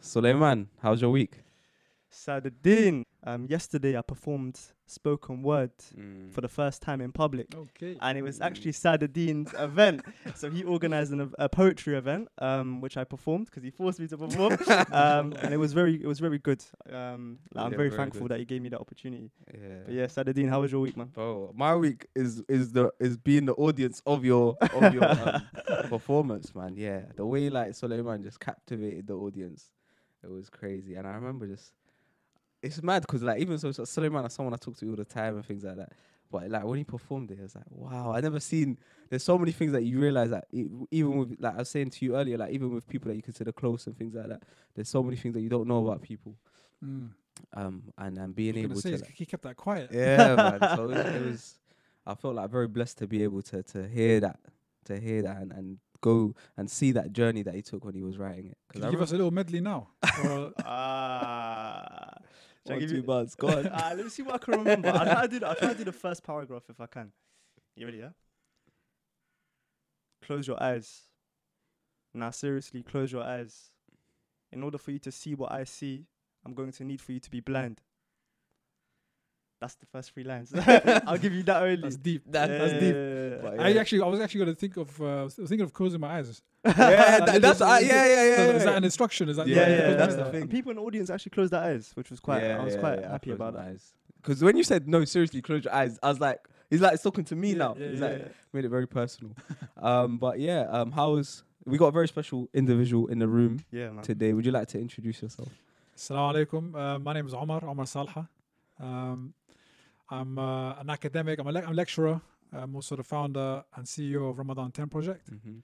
Sulaiman, how's your week? Saadadeen. Um, yesterday I performed spoken word Mm. for the first time in public. Okay. And it was actually Saadadeen's event. So he organized an, a poetry event, um, which I performed because he forced me to perform. um, and it was very, it was very good. Um, like, I'm very, very thankful good. that he gave me that opportunity. Yeah. But yeah, Saadadeen, how was your week, man? Bro, my week is is the is being the audience of your of your um, performance, man. Yeah, the way like Sulaiman just captivated the audience, it was crazy. And I remember just, it's mad because like even so, so Sulaiman is someone I talk to all the time and things like that. But like when he performed it, it was like wow, I never seen. There's so many things that you realize that even with like I was saying to you earlier, like even with people that you consider close and things like that, there's so many things that you don't know about people. Mm. Um, and and being able to he's- he kept that quiet. yeah, man. So it was, it was. I felt like very blessed to be able to to hear that, to hear that, and, and go and see that journey that he took when he was writing it. Can I you give us a little medley now? Or- Ah. Shall One, give two you- bars, go on. Ah, let me see what I can remember. I'll try to do. The, I'll try to do the first paragraph if I can. You ready? Yeah. Close your eyes. Now, seriously, close your eyes. In order for you to see what I see, I'm going to need for you to be blind. That's the first three lines. I'll give you that early. that's deep. That- that's deep. Yeah. But I actually, I was actually going to think of, uh, I was thinking of closing my eyes. yeah, Like, that, is that's uh, yeah, yeah, yeah. so Is that an instruction? Is that Yeah, Yeah, like, yeah, yeah, that's the thing. And people in the audience actually closed their eyes, which was quite. I was quite happy about that. Because when you said no, seriously, close your eyes, I was like, he's like talking to me Yeah, now. yeah, he's yeah, like yeah. made it very personal. um, but yeah, um, how was we got a very special individual in the room Yeah, man. today? Would you like to introduce yourself? Assalamu alaikum. Uh, my name is Omar, Omar Salha. Um, I'm uh, an academic, I'm a, le- I'm a lecturer. I'm also the founder and CEO of Ramadan Tent Project. Mm-hmm.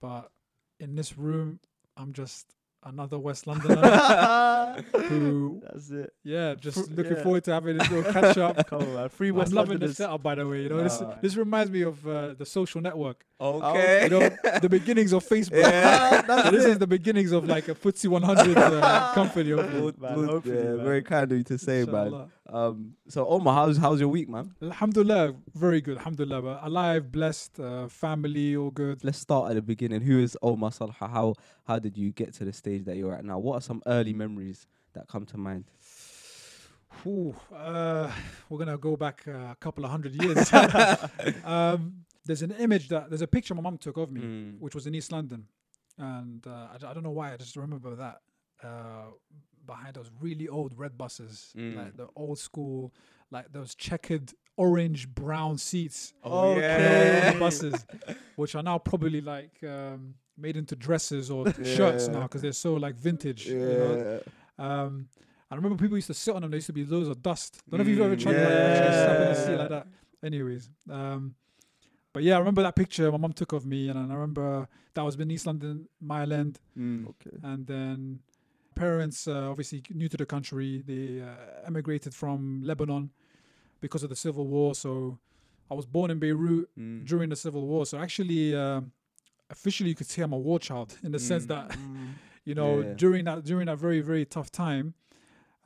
But in this room, I'm just another West Londoner who, That's it. yeah, just looking yeah. forward to having this little catch up. Come on, man. Free I'm West loving the setup, by the way. You know, this, this reminds me of uh, the social network. Okay. You know, the beginnings of Facebook. Yeah, So this is the beginnings of like a FTSE 100 uh, company. hopefully. Good, man, good, hopefully, yeah, man. very kind of you to say, man. Inshallah. Um, so Omar, how's how's your week, man? Alhamdulillah, very good. Alhamdulillah, but alive, blessed, uh, family, all good. Let's start at the beginning. Who is Omar Salha? How how did you get to the stage that you're at now? What are some early memories that come to mind? Whew, uh, we're gonna go back uh, a couple of hundred years. um, there's an image that there's a picture my mum took of me, Mm. which was in East London, and uh, I, d- I don't know why I just remember that uh, behind those really old red buses, Mm. like the old school, like those checkered orange brown seats. Oh, yeah. buses, which are now probably like um, made into dresses or shirts now because they're so like vintage. you know? Um, I remember people used to sit on them. There used to be loads of dust. Don't know if you've ever tried to like, actually step in a seat like that. Anyways, um, but yeah, I remember that picture my mom took of me, and I remember that was in East London, my land. Mm. Okay. and then parents uh, obviously new to the country. They uh, emigrated from Lebanon because of the civil war. So I was born in Beirut Mm. during the civil war. So actually, uh, officially, you could say I'm a war child in the sense Mm. that you know Yeah. during that during that very very tough time.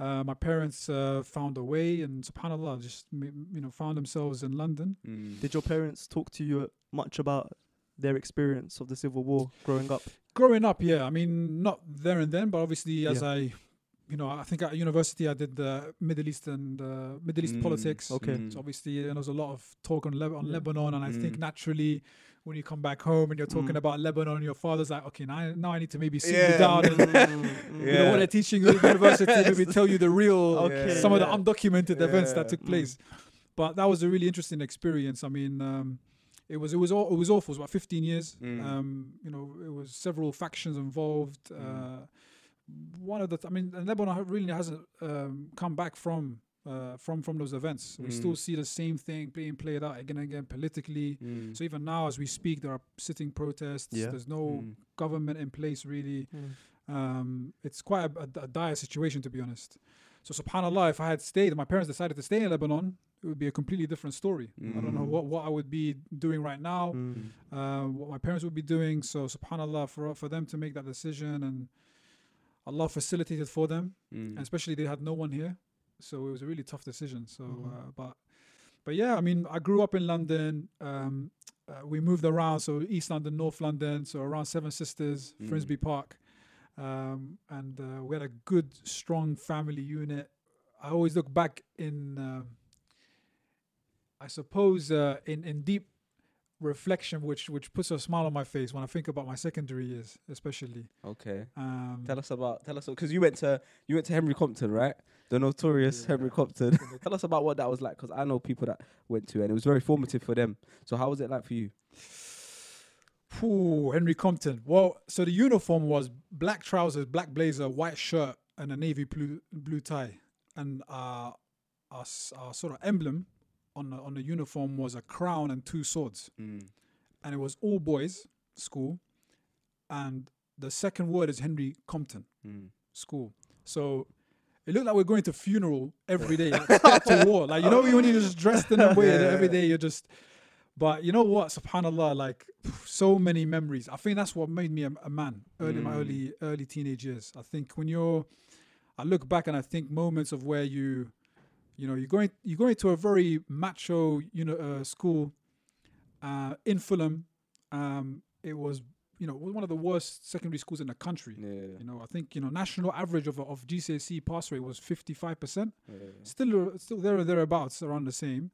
Uh, my parents uh, found a way, and Subhanallah, just you know, found themselves in London. Mm. Did your parents talk to you much about their experience of the Civil War growing up? Growing up, yeah, I mean, not there and then, but obviously, as Yeah. I, you know, I think at university I did the Middle East and uh, Middle East Mm, politics. Okay. mm. So obviously, there was a lot of talk on, Leb- on Yeah. Lebanon, and I think Mm. naturally, when you come back home and you're talking Mm. about Lebanon, your father's like, okay, now, I- now I need to maybe sit Yeah. you down and you know what they're teaching you at university, maybe tell you the real, Okay, some of the yeah. undocumented events that Yeah. took Mm. place. But that was a really interesting experience. I mean, um, it was it was all, it was awful. It was about 15 years. Mm. Um, you know, it was several factions involved. Mm. Uh, one of the, th- I mean, Lebanon really hasn't um, come back from. Uh, from from those events, we still Mm. see the same thing being played out again and again politically. Mm. So even now, as we speak, there are sitting protests. Yeah. There's no Mm. government in place really um, it's quite a, a- a dire situation to be honest. So subhanallah, if I had stayed, and my parents decided to stay in Lebanon, it would be a completely different story. I don't know Mm. what, what I would be doing right now, Mm. uh, what my parents would be doing. So subhanallah, for for them to make that decision and Allah facilitated for them, Mm. and especially they had no one here, so it was a really tough decision. So, Mhm. uh, but but yeah, I mean, I grew up in London. Um, uh, we moved around, so East London, North London, so around Seven Sisters, Mm. Finsbury Park. um, and uh, we had a good, strong family unit. I always look back in, um I suppose, uh, in in deep reflection, which which puts a smile on my face when I think about my secondary years, especially. Okay. Um, Tell us about tell us because you went to you went to Henry Compton, right? The notorious Henry Compton. tell us about what that was like because I know people that went to and it was very formative for them. So how was it like for you? Phew, Henry Compton. Well, so the uniform was black trousers, black blazer, white shirt, and a navy blue blue tie. And uh, our, our sort of emblem on the, on the uniform was a crown and two swords. Mm. And it was all boys school. And the second word is Henry Compton Mm. school. So it looked like we're going to funeral every day, like to war. Like you know when you're just dressed in a way that every day you're just. But you know what? Subhanallah, like so many memories. I think that's what made me a, a man early in my Mm. early early teenage years. I think when you're, I look back and I think moments of where you, you know, you're going you're going to a very macho, you know, uh, school, uh, in Fulham. Um, it was you know one of the worst secondary schools in the country. Yeah. You know, I think you know national average of of GCSE pass rate was fifty five percent. Still, uh, still there or thereabouts around the same.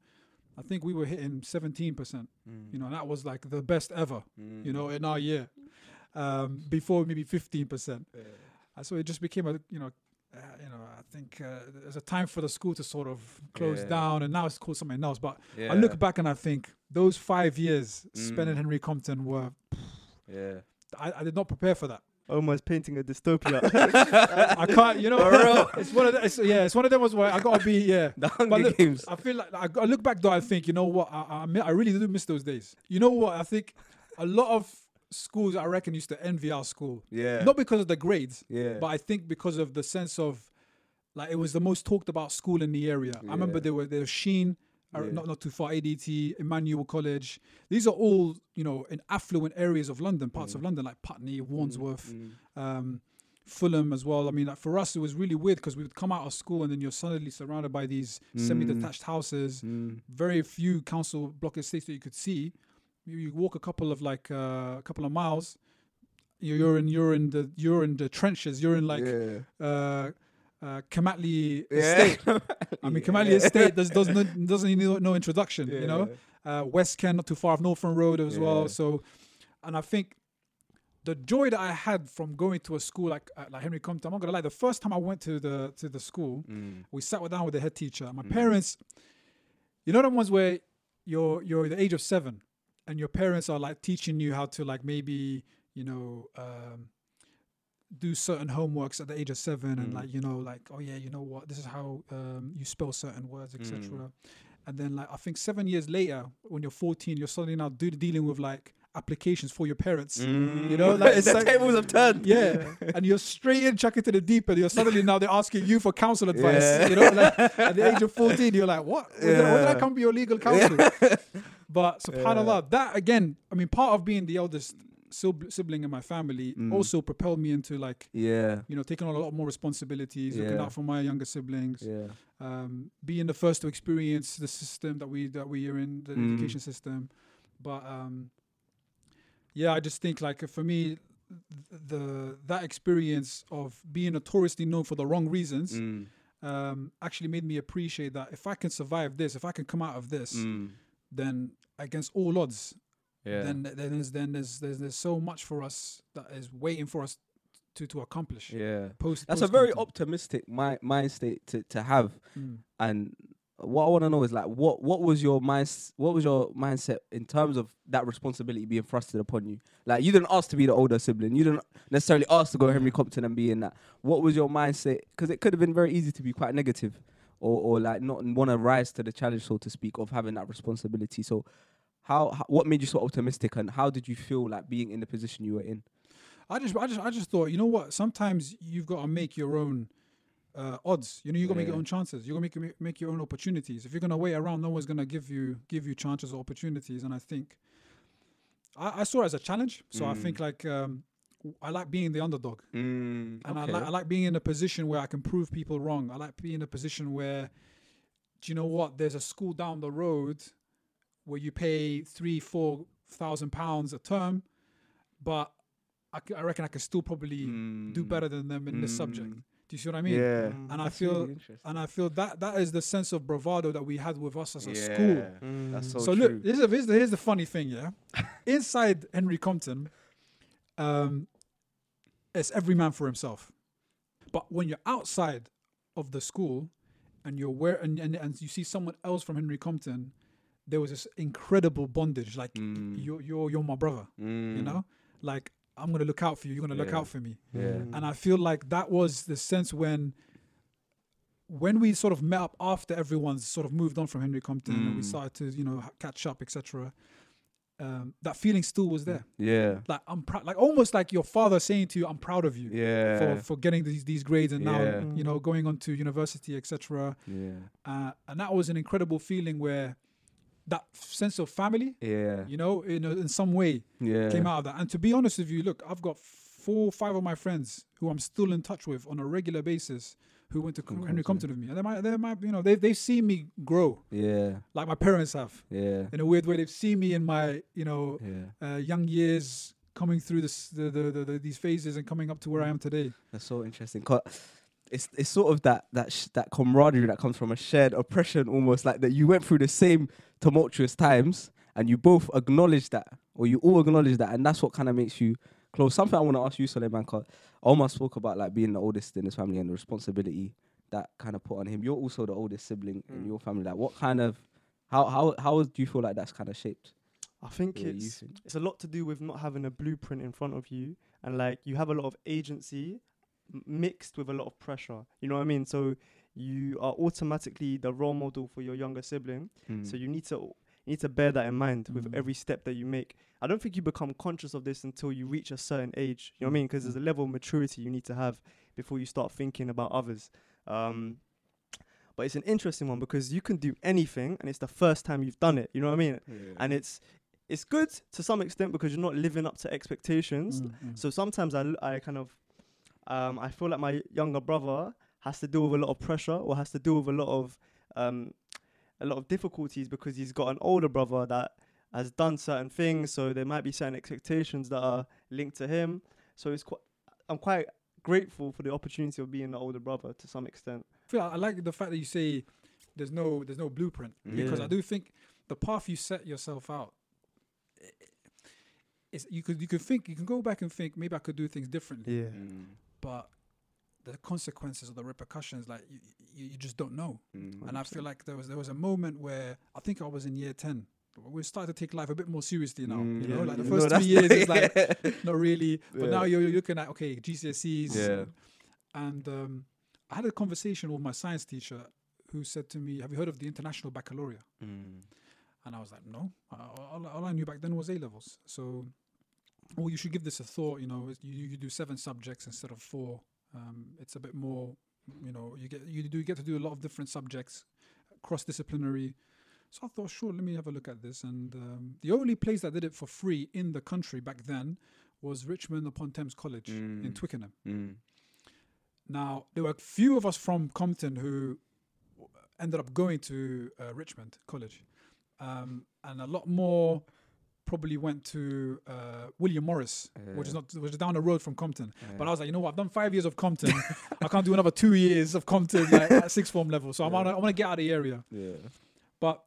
I think we were hitting seventeen percent. Mm. You know, and that was like the best ever. Mm. You know, in our year. Um, before maybe fifteen percent. Yeah. Uh, So it just became a you know. Uh, you know, I think uh, there's a time for the school to sort of close Yeah. down, and now it's called something else. But. I look back and I think those five years spent in Mm. Henry Compton were Yeah. I, I did not prepare for that. Almost painting a dystopia. I can't, you know. It's one of the, it's, yeah, it's one of them was where I gotta be yeah. The Hunger look, Games. I feel like I, I look back though. I think you know what I, I I really do miss those days. You know what I think a lot of schools I reckon used to envy our school, Yeah. not because of the grades, Yeah. but I think because of the sense of like it was the most talked about school in the area. I remember there were there was Sheen. Yeah. Not not too far, ADT, Emmanuel College. These are all you know in affluent areas of London, parts of London like Putney, Wandsworth, Mm. um, Fulham as well. I mean, like for us, it was really weird because we would come out of school and then you're suddenly surrounded by these semi-detached houses. Mm. Very few council block estates that you could see. You, you walk a couple of like uh, a couple of miles. You're, you're in you're in the you're in the trenches. You're in like yeah. uh, uh, Clem Attlee Yeah. Estate. I mean, Clem Attlee Yeah. Estate does, does not, doesn't need no, no introduction. You know, uh, West Kent, not too far off North End Road as Yeah. well. So, and I think the joy that I had from going to a school like uh, like Henry Compton, I'm not gonna lie. The first time I went to the to the school, Mm. we sat down with the head teacher. My parents, you know, the ones where you're you're the age of seven, and your parents are like teaching you how to like maybe you know. Um, do certain homeworks at the age of seven and Mm. like you know like oh yeah you know what? This is how um, you spell certain words etc Mm. and then like i think seven years later when you're 14 you're suddenly now do, dealing with like applications for your parents. You know like it's the like, tables have turned. yeah. And you're straight in chuck it to the deep end. You're suddenly now they're asking you for counsel advice. Yeah. you know like at the age of 14 you're like what? When, did, I- did i come be your legal counsel? But subhanallah that again i mean part of being the eldest sibling in my family Mm. also propelled me into like Yeah. you know taking on a lot more responsibilities looking out for my younger siblings Yeah. um, being the first to experience the system that we that we are in the Mm. education system but um, yeah i just think like for me the that experience of being notoriously known for the wrong reasons Mm. um, actually made me appreciate that if i can survive this if i can come out of this Mm. then against all odds Yeah. then then there's then there's, there's there's so much for us that is waiting for us to to accomplish yeah. post That's a very post-Compton. optimistic mi- mind state to, to have. Mm. And what I want to know is like, what what was your mind? What was your mindset in terms of that responsibility being thrusted upon you? Like, you didn't ask to be the older sibling. You didn't necessarily ask to go Henry Compton and be in that. What was your mindset? Because it could have been very easy to be quite negative, or or like not want to rise to the challenge, so to speak, of having that responsibility. So, how, how what made you so optimistic, and how did you feel like being in the position you were in? I just, I just, I just thought, you know what? Sometimes you've got to make your own uh, odds. You know, you got to make your own chances. You got to make make your own opportunities. If you're gonna wait around, no one's gonna give you give you chances or opportunities. And I think I, I saw it as a challenge. So I Mm. think like um, I like being the underdog, Mm, and I okay. like I like being in a position where I can prove people wrong. I like being in a position where, do you know what? There's a school down the road where you pay three, four thousand pounds a term, but I reckon I could still probably do Mm. better than them in this subject. Mm. Do you see what I mean? Yeah. Mm. And I feel really and I feel that that is the sense of bravado that we had with us as a yeah. school. That's Mm. so, So true. look, here's the, here's the here's the funny thing, yeah. Inside Henry Compton, um, it's every man for himself. But when you're outside of the school and you're where and, and, and you see someone else from Henry Compton, there was this incredible bondage. Like Mm. you're you're you're my brother, you Mm. know? Like I'm gonna look out for you, you're gonna look out for me. Yeah. Mm. And I feel like that was the sense when when we sort of met up after everyone's sort of moved on from Henry Compton and we Mm. started to, you know, catch up, etc. Um, that feeling still was there. Yeah. Like I'm proud, like almost like your father saying to you, "I'm proud of you Yeah. for for getting these these grades and now Yeah. you know going on to university, etc." yeah. Uh, and that was an incredible feeling where that sense of family, Yeah. you know, in in some way Yeah. came out of that. And to be honest with you, look, I've got four, five of my friends who I'm still in touch with on a regular basis who went to Henry Compton. Compton with me. And they might, they might, you know, they've, they've seen me grow Yeah. like my parents have Yeah. in a weird way. They've seen me in my, you know, Yeah. uh, young years coming through this, the, the, the, the, these phases and coming up to where I am today. That's so interesting. 'Cause it's it's sort of that that sh- that camaraderie that comes from a shared oppression, almost like that you went through the same tumultuous times, and you both acknowledge that, or you all acknowledge that, and that's what kind of makes you close. Something I want to ask you, Sulaiman, 'cause Omar spoke about like being the oldest in his family and the responsibility that kind of put on him. You're also the oldest sibling in Mm. your family. Like, what kind of how how how do you feel like that's kind of shaped? I think it's think? it's a lot to do with not having a blueprint in front of you, and like you have a lot of agency mixed with a lot of pressure. You know what I mean? So you are automatically the role model for your younger sibling. So Mm. you need to you need to bear that in mind with Mm. every step that you make. I don't think you become conscious of this until you reach a certain age. You know what I mean? Because there's a level of maturity you need to have before you start thinking about others. Um, but it's an interesting one because you can do anything, and it's the first time you've done it. You know what I mean? And it's it's good to some extent because you're not living up to expectations. Mm, mm. So sometimes I, l- I kind of, um, I feel like my younger brother has to deal with a lot of pressure or has to deal with a lot of, um, a lot of difficulties because he's got an older brother that has done certain things. So there might be certain expectations that are linked to him. So it's quite, I'm quite grateful for the opportunity of being the older brother to some extent. feel I like the fact that you say there's no there's no blueprint because I do think the path you set yourself out is you could you could think you can go back and think maybe I could do things differently, Yeah. Mm. But the consequences or the repercussions like you, you, you just don't know. Mm. And I feel like there was there was a moment where I think I was in year ten. We started to take life a bit more seriously now. Mm, you know, yeah, like the first No, three years is like not really, but Yeah. now you're, you're looking at okay GCSEs. Yeah. And um, I had a conversation with my science teacher who said to me, "Have you heard of the International Baccalaureate?" Mm. And I was like, "No." All, all I knew back then was A levels. So, well, you should give this a thought. You know, you you do seven subjects instead of four. Um, it's a bit more. You know, you get you do get to do a lot of different subjects, cross disciplinary. So I thought, sure, let me have a look at this. And um, the only place that did it for free in the country back then was Richmond upon Thames College in Mm. Twickenham. Mm. Now, there were a few of us from Compton who ended up going to uh, Richmond College, um, and a lot more probably went to uh, William Morris, which is not which is down the road from Compton. But I was like, you know what? I've done five years of Compton. I can't do another two years of Compton like, at sixth form level. So I'm Yeah. on, I want to get out of the area. yeah. But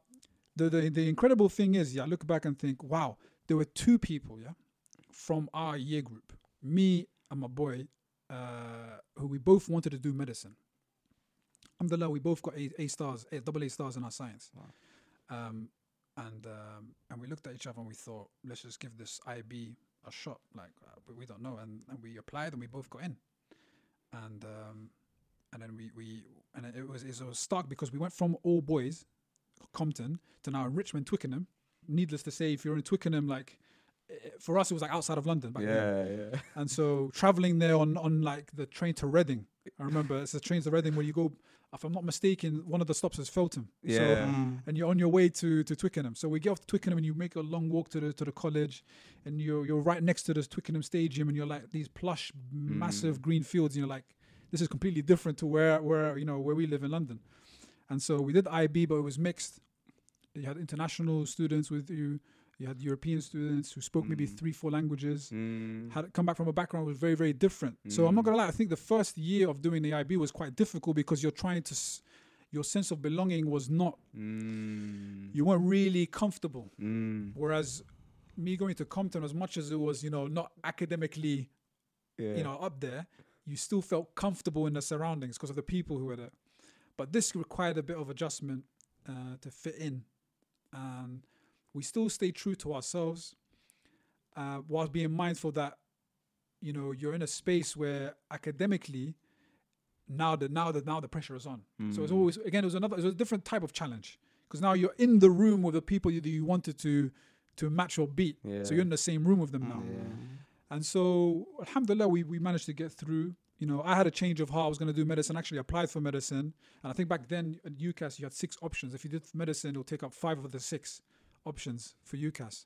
the, the the incredible thing is, yeah, I look back and think, wow, there were two people, yeah, from our year group, me and my boy, uh, who we both wanted to do medicine. Alhamdulillah, we both got A, a stars, a double A stars in our science. Wow. Um, and um, and we looked at each other and we thought, let's just give this IB a shot. Like, uh, we don't know. And, and we applied and we both got in. And um, and then we we and it was it was stark because we went from all boys, Compton, to now Richmond, Twickenham. Needless to say, if you're in Twickenham, like for us, it was like outside of London back then. Yeah, yeah. And so traveling there on on like the train to Reading, I remember it's a train to Reading where you go. If I'm not mistaken, one of the stops is Feltham. So, Yeah. and you're on your way to, to Twickenham. So we get off to Twickenham and you make a long walk to the to the college, and you're you're right next to the Twickenham Stadium, and you're like these plush, massive Mm. green fields, and you're like, this is completely different to where where you know where we live in London. And so we did IB, but it was mixed. You had international students with you. You had European students who spoke maybe Mm. three, four languages, Mm. had come back from a background was very, very different. So I'm not Mm. gonna lie. I think the first year of doing the IB was quite difficult because you're trying to, s- your sense of belonging was not. Mm. You weren't really comfortable. Mm. Whereas me going to Compton, as much as it was, you know, not academically, Yeah. you know, up there, you still felt comfortable in the surroundings because of the people who were there. But this required a bit of adjustment uh, to fit in, and we still stay true to ourselves, uh, whilst being mindful that, you know, you're in a space where academically, now the now the now the pressure is on. So it's Mm. always again it was another it was a different type of challenge because now you're in the room with the people you, that you wanted to to match or beat. So you're in the same room with them now. Yeah. And so, alhamdulillah, we, we managed to get through. You know, I had a change of heart. I was going to do medicine. Actually, applied for medicine. And I think back then at UCAS, you had six options. If you did medicine, it'll take up five of the six options for UCAS.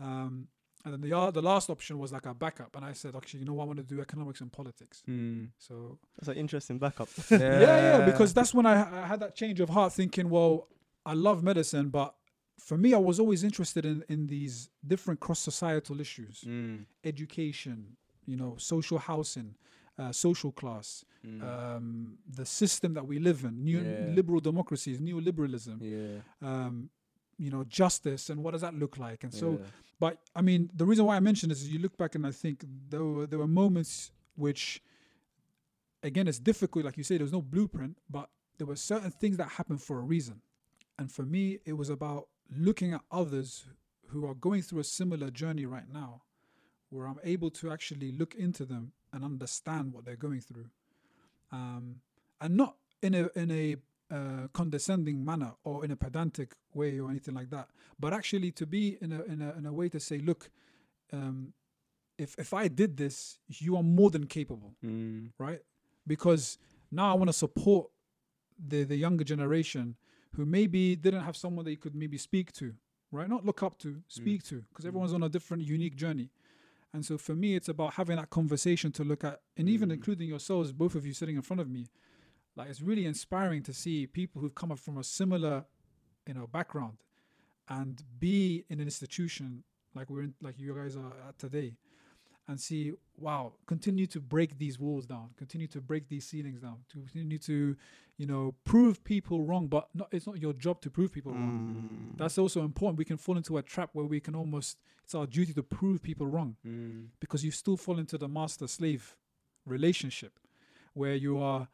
Um, and then the, o- the last option was like a backup. And I said, actually, you know what? I want to do economics and politics. Mm. So, That's an interesting backup. yeah, yeah, because that's when I, I had that change of heart thinking, well, I love medicine, but for me, I was always interested in, in these different cross societal issues Mm. education, you know, social housing, uh, social class, Mm. um, the system that we live in, new Yeah. liberal democracies, neoliberalism, yeah. um, you know, justice, and what does that look like? And so, yeah. but I mean, the reason why I mention this is you look back and I think there were, there were moments which, again, it's difficult. Like you say, there's no blueprint, but there were certain things that happened for a reason. And for me, it was about looking at others who are going through a similar journey right now, where I'm able to actually look into them and understand what they're going through, um, and not in a in a uh, condescending manner or in a pedantic way or anything like that, but actually to be in a in a, in a way to say, look, um, if if I did this, you are more than capable, Mm. right? Because now I want to support the the younger generation who maybe didn't have someone they could maybe speak to, right? Not look up to, speak to, because everyone's on a different, unique journey. And so for me, it's about having that conversation to look at, and even Mm. including yourselves, both of you sitting in front of me. Like it's really inspiring to see people who've come up from a similar, you know, background, and be in an institution like we're in, like you guys are at today, and see, wow, continue to break these walls down, continue to break these ceilings down, to continue to, you know, prove people wrong. But not, it's not your job to prove people wrong. Mm. That's also important. We can fall into a trap where we can almost, it's our duty to prove people wrong Mm. because you still fall into the master slave relationship where you are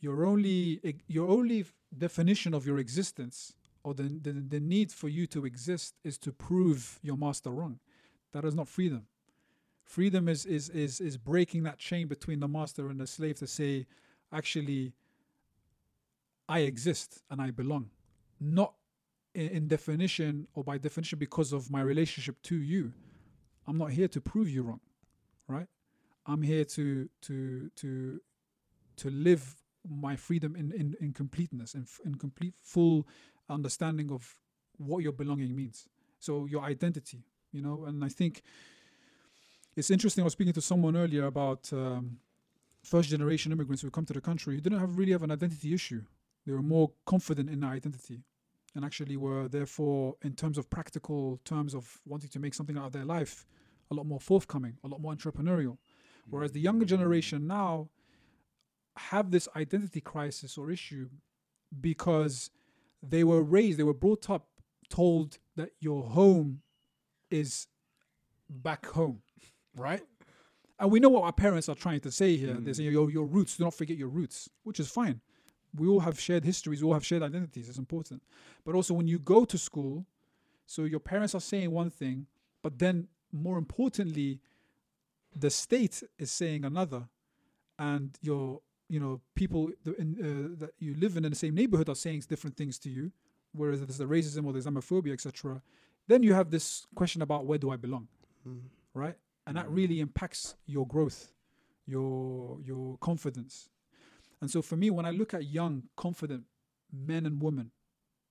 your only your only definition of your existence or the, the the need for you to exist is to prove your master wrong. That is not freedom. Freedom is is is is breaking that chain between the master and the slave to say actually i exist and i belong. Not in, in definition or by definition because of my relationship to you. I'm not here to prove you wrong right? I'm here to to to to live my freedom in in, in completeness in, in complete full understanding of what your belonging means. So your identity you know? And i think it's interesting i was speaking to someone earlier about um, first generation immigrants who come to the country who didn't have really have an identity issue. They were more confident in their identity and actually were therefore in terms of practical terms of wanting to make something out of their life a lot more forthcoming a lot more entrepreneurial. Whereas the younger generation now have this identity crisis or issue because they were raised they were brought up told that your home is back home right? And we know what our parents are trying to say here. They mm. say your, your roots do not forget your roots which is fine. We all have shared histories we all have shared identities it's important. But also when you go to school so your parents are saying one thing but then more importantly the state is saying another and your you know people in, uh, that you live in in the same neighborhood are saying different things to you whereas there's the racism or the islamophobia etc then you have this question about where do i belong Mm. right? And that really impacts your growth your your confidence. And so for me when i look at young confident men and women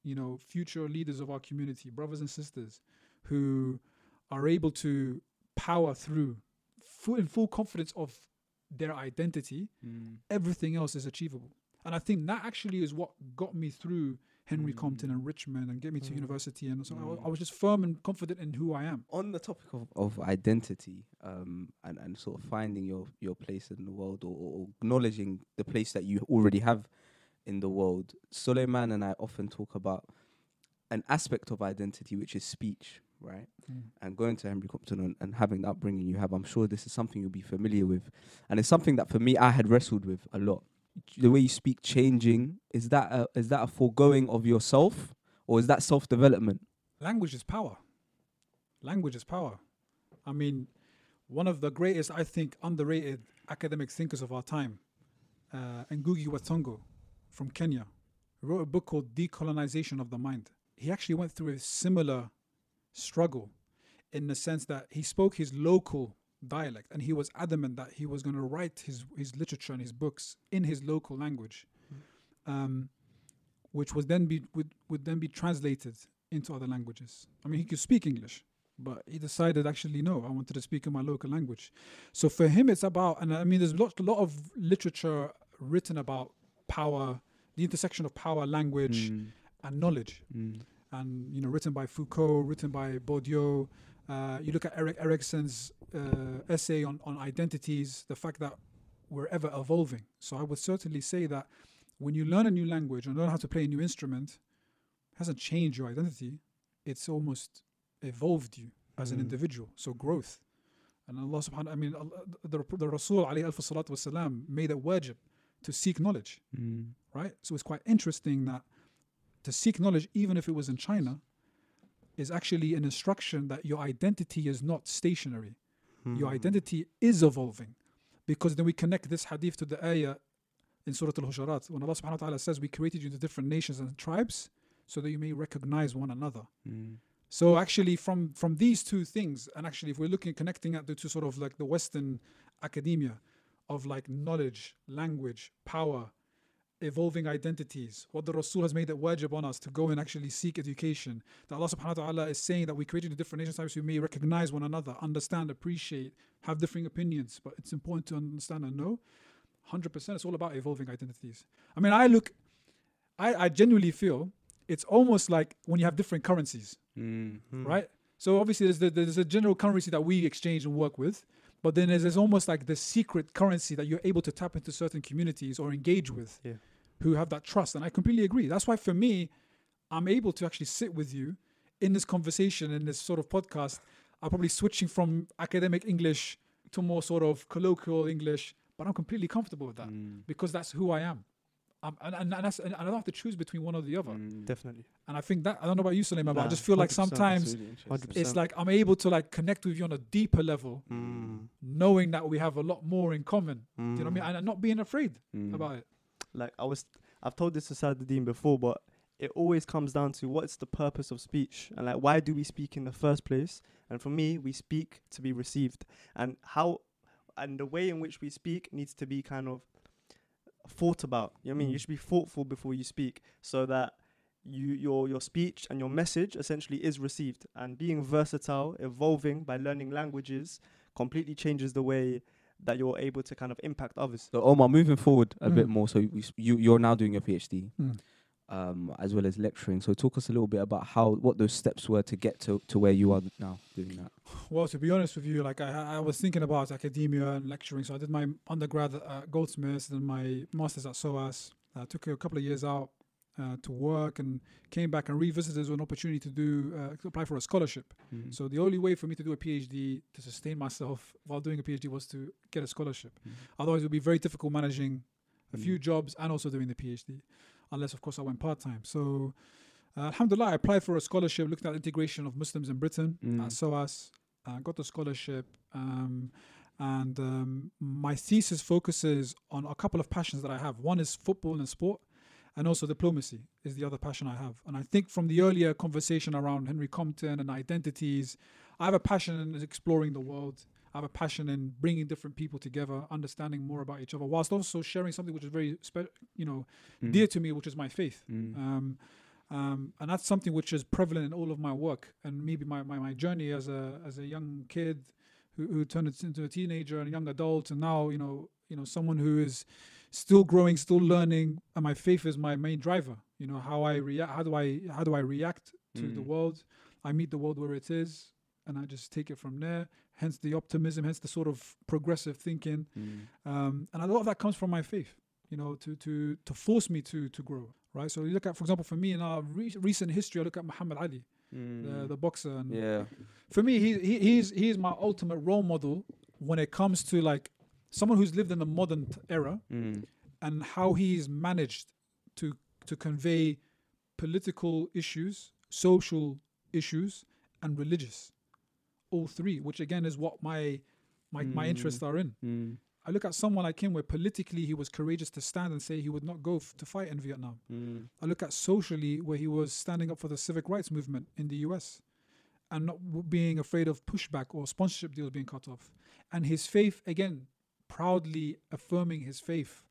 you know future leaders of our community brothers and sisters who are able to power through full, in full confidence of their identity Mm. everything else is achievable and i think that actually is what got me through Henry Compton Mm. and Richmond and get me to Mm. university. And so I, Mm. I was just firm and confident in who I am. on the topic of, of identity um, and, and sort of finding your, your place in the world or, or acknowledging the place that you already have in the world, Sulaiman and I often talk about an aspect of identity, which is speech, right? And going to Henry Compton and, and having the upbringing you have, I'm sure this is something you'll be familiar with. And it's something that for me, I had wrestled with a lot. The way you speak changing, is that a, is that a foregoing of yourself or is that self development? Language is power. Language is power. I mean, one of the greatest, I think, underrated academic thinkers of our time, uh, Ngugi wa Thiong'o from Kenya, wrote a book called Decolonization of the Mind. He actually went through a similar struggle in the sense that he spoke his local dialect and he was adamant that he was going to write his, his literature and his books in his local language, um, which was then be, would, would then be translated into other languages. I mean, he could speak English, but he decided actually no, I wanted to speak in my local language. So for him, it's about, and I mean, there's a lot, a lot of literature written about power, the intersection of power, language, Mm, and knowledge mm, and you know written by Foucault, written by Bourdieu. Uh, you look at Erik Erikson's uh, essay on, on identities, the fact that we're ever evolving. So I would certainly say that when you learn a new language and learn how to play a new instrument, it hasn't changed your identity. It's almost evolved you as an Mm. individual. So growth. And Allah subhanahu I mean Allah- the, the Rasul alayhi wasalam made it wajib to seek knowledge mm. right? So it's quite interesting that to seek knowledge, even if it was in China, is actually an instruction that your identity is not stationary. Your Mm. identity is evolving. Because then we connect this hadith to the ayah in Surah Al Hujurat when Allah subhanahu wa ta'ala says, We created you into different nations and tribes so that you may recognize one another. Mm. So actually, from from these two things, and actually, if we're looking connecting at the to sort of like the Western academia of like knowledge, language, power, evolving identities, what the Rasul has made it wajib on us to go and actually seek education. That Allah Subhanahu wa Taala is saying that we created a different nation types, we may recognize one another, understand, appreciate, have differing opinions, but it's important to understand and know. Hundred percent, it's all about evolving identities. I mean, I look, I I genuinely feel it's almost like when you have different currencies Mm. Mm. right? So obviously there's the, there's a general currency that we exchange and work with, but then there's, there's almost like the secret currency that you're able to tap into certain communities or engage with, Yeah. who have that trust. And I completely agree. That's why for me, I'm able to actually sit with you in this conversation in this sort of podcast. I'm probably switching from academic English to more sort of colloquial English, but I'm completely comfortable with that Mm. because that's who I am. Um, and, and, and, that's, and I don't have to choose between one or the other. Mm. Definitely. And I think that I don't know about you, Sulaiman, but I just feel like sometimes really it's like I'm able to like connect with you on a deeper level, Mm. knowing that we have a lot more in common. Do you know what I mean? Mm. And not being afraid Mm. about it. like I was I've told this to Saadadeen before, but it always comes down to what's the purpose of speech and like why do we speak in the first place? And for me, we speak to be received. And how and the way in which we speak needs to be kind of thought about. You know what I mean? You Mm. should be thoughtful before you speak so that you your your speech and your message essentially is received. And being versatile, evolving by learning languages completely changes the way that you're able to kind of impact others. So Omar, moving forward a bit Mm. more. So you, you you're now doing your PhD, Mm. Um, as well as lecturing. So talk us a little bit about how what those steps were to get to, to where you are now doing that. Well, to be honest with you, like I, I was thinking about academia and lecturing. So I did my undergrad at Goldsmiths and my master's at SOAS. I took a couple of years out uh, to work and came back and revisited as an opportunity to do uh, to apply for a scholarship. Mm. So the only way for me to do a PhD to sustain myself while doing a PhD was to get a scholarship. Mm. Otherwise, it would be very difficult managing a few Mm. jobs and also doing the PhD, unless, of course, I went part time. So, uh, Alhamdulillah, I applied for a scholarship, looked at integration of Muslims in Britain Mm. at SOAS, uh, got the scholarship. Um, and um, my thesis focuses on a couple of passions that I have. One is football and sport, and also diplomacy is the other passion I have. And I think from the earlier conversation around Henry Compton and identities, I have a passion in exploring the world. Have a passion in bringing different people together, understanding more about each other, whilst also sharing something which is very, spe- you know, Mm. dear to me, which is my faith. Mm. Um, um, and that's something which is prevalent in all of my work and maybe my, my, my journey as a as a young kid who, who turned into a teenager and a young adult and now you know you know someone who is still growing still learning and my faith is my main driver You know how I react. How do I how do I react to the Mm. world? I meet the world where it is, and I just take it from there. Hence the optimism. Hence the sort of progressive thinking. Mm. Um, and a lot of that comes from my faith. You know, to to to force me to to grow. Right. So you look at, for example, for me in our re- recent history, I look at Muhammad Ali, the, Mm. the boxer, and yeah. for me, he, he he's he's my ultimate role model when it comes to like someone who's lived in the modern t- era Mm. and how he's managed to to convey political issues, social issues, and religious, all three, which again is what my my, my Mm. interests are in. Mm. I look at someone like him where politically he was courageous to stand and say he would not go f- to fight in Vietnam. Mm. I look at socially where he was standing up for the civil rights movement in the US and not w- being afraid of pushback or sponsorship deals being cut off. And his faith, again, proudly affirming his faith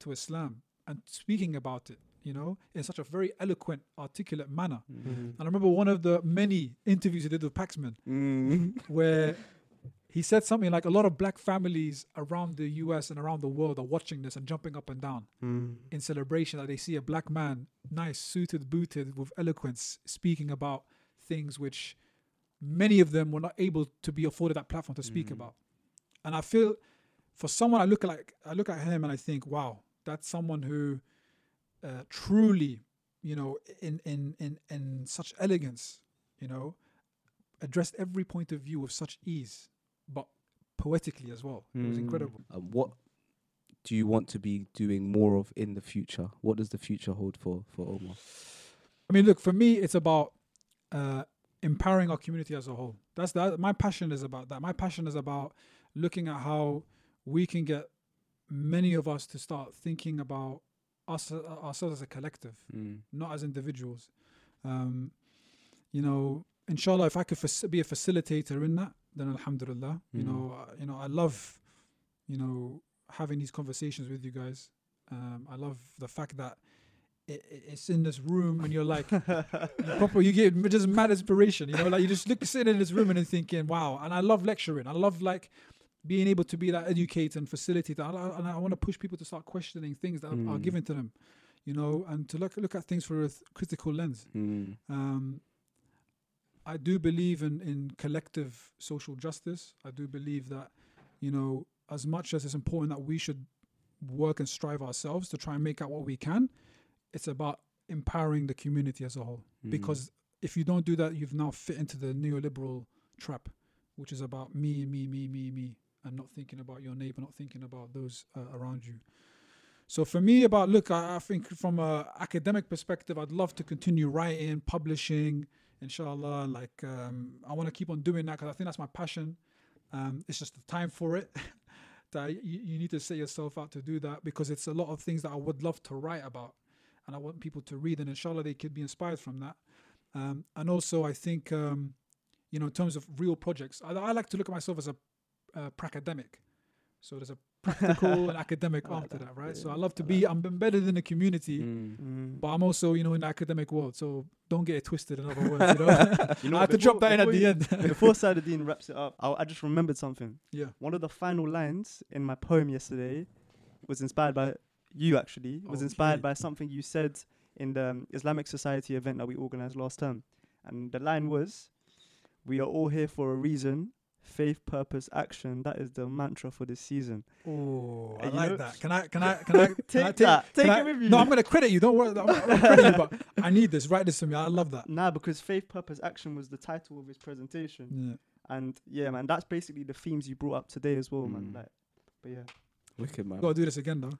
to Islam and speaking about it, you know, in such a very eloquent, articulate manner. Mm. And I remember one of the many interviews he did with Paxman Mm. where he said something like a lot of black families around the US and around the world are watching this and jumping up and down Mm. in celebration that they see a black man, nice, suited, booted, with eloquence, speaking about things which many of them were not able to be afforded that platform to speak Mhm. about. And I feel for someone I look like I look at him and I think, wow, that's someone who uh, truly, you know, in in in in such elegance, you know, addressed every point of view with such ease, but poetically as well. It was Mm. incredible. Um, what do you want to be doing more of in the future? What does the future hold for for Omar? I mean, look, for me, it's about uh, empowering our community as a whole. That's that. My passion is about that. My passion is about looking at how we can get many of us to start thinking about us uh, ourselves as a collective, Mm. not as individuals. Um, you know, inshallah, if I could fac- be a facilitator in that, then alhamdulillah. You Mm. know, uh, you know, I love, you know, having these conversations with you guys. Um, I love the fact that it, it- it's in this room and you're like, you proper, you get just mad inspiration. You know, like you just look sitting in this room and thinking, wow. And I love lecturing. I love like being able to be that educator and facilitator. I, I- and I want to push people to start questioning things that are, are Mm. given to them. You know, and to look look at things through a th- critical lens. Mm. Um, I do believe in, in collective social justice. I do believe that, you know, as much as it's important that we should work and strive ourselves to try and make out what we can, it's about empowering the community as a whole. Mm. Because if you don't do that, you've now fit into the neoliberal trap, which is about me, me, me, me, me, and not thinking about your neighbor, not thinking about those uh, around you. So for me, about look, I, I think from a academic perspective, I'd love to continue writing, publishing, inshallah. Like um, I want to keep on doing that because I think that's my passion. Um, it's just the time for it. that you, you need to set yourself out to do that because it's a lot of things that I would love to write about, and I want people to read, and inshallah they could be inspired from that. Um, and also, I think um, you know, in terms of real projects, I, I like to look at myself as a uh, pracademic. So there's a practical and academic I like after that. that, right? Yeah, so I love to I be, like I'm embedded in the community, Mm. Mm. but I'm also, you know, in the academic world. So don't get it twisted. In other words, you know, You know I what, have to drop that in at before the you- end. Before Saladin wraps it up, I, I just remembered something. yeah. One of the final lines in my poem yesterday was inspired by you. Actually, was inspired by something you said in the um, Islamic Society event that we organized last term, and the line was, "We are all here for a reason." Faith, purpose, action. That is the mantra for this season. Oh, I like know- that. Can I? Can I? Can I? Can Take I that. can Take I- it with you. No, I'm gonna credit you. Don't worry. I'm gonna credit you, but I need this. Write this for me. I love that. Nah, because faith, purpose, action was the title of his presentation, Yeah. and yeah, man, that's basically the themes you brought up today as well, man. Mm. Like, but yeah. Wicked man. Gotta do this again though.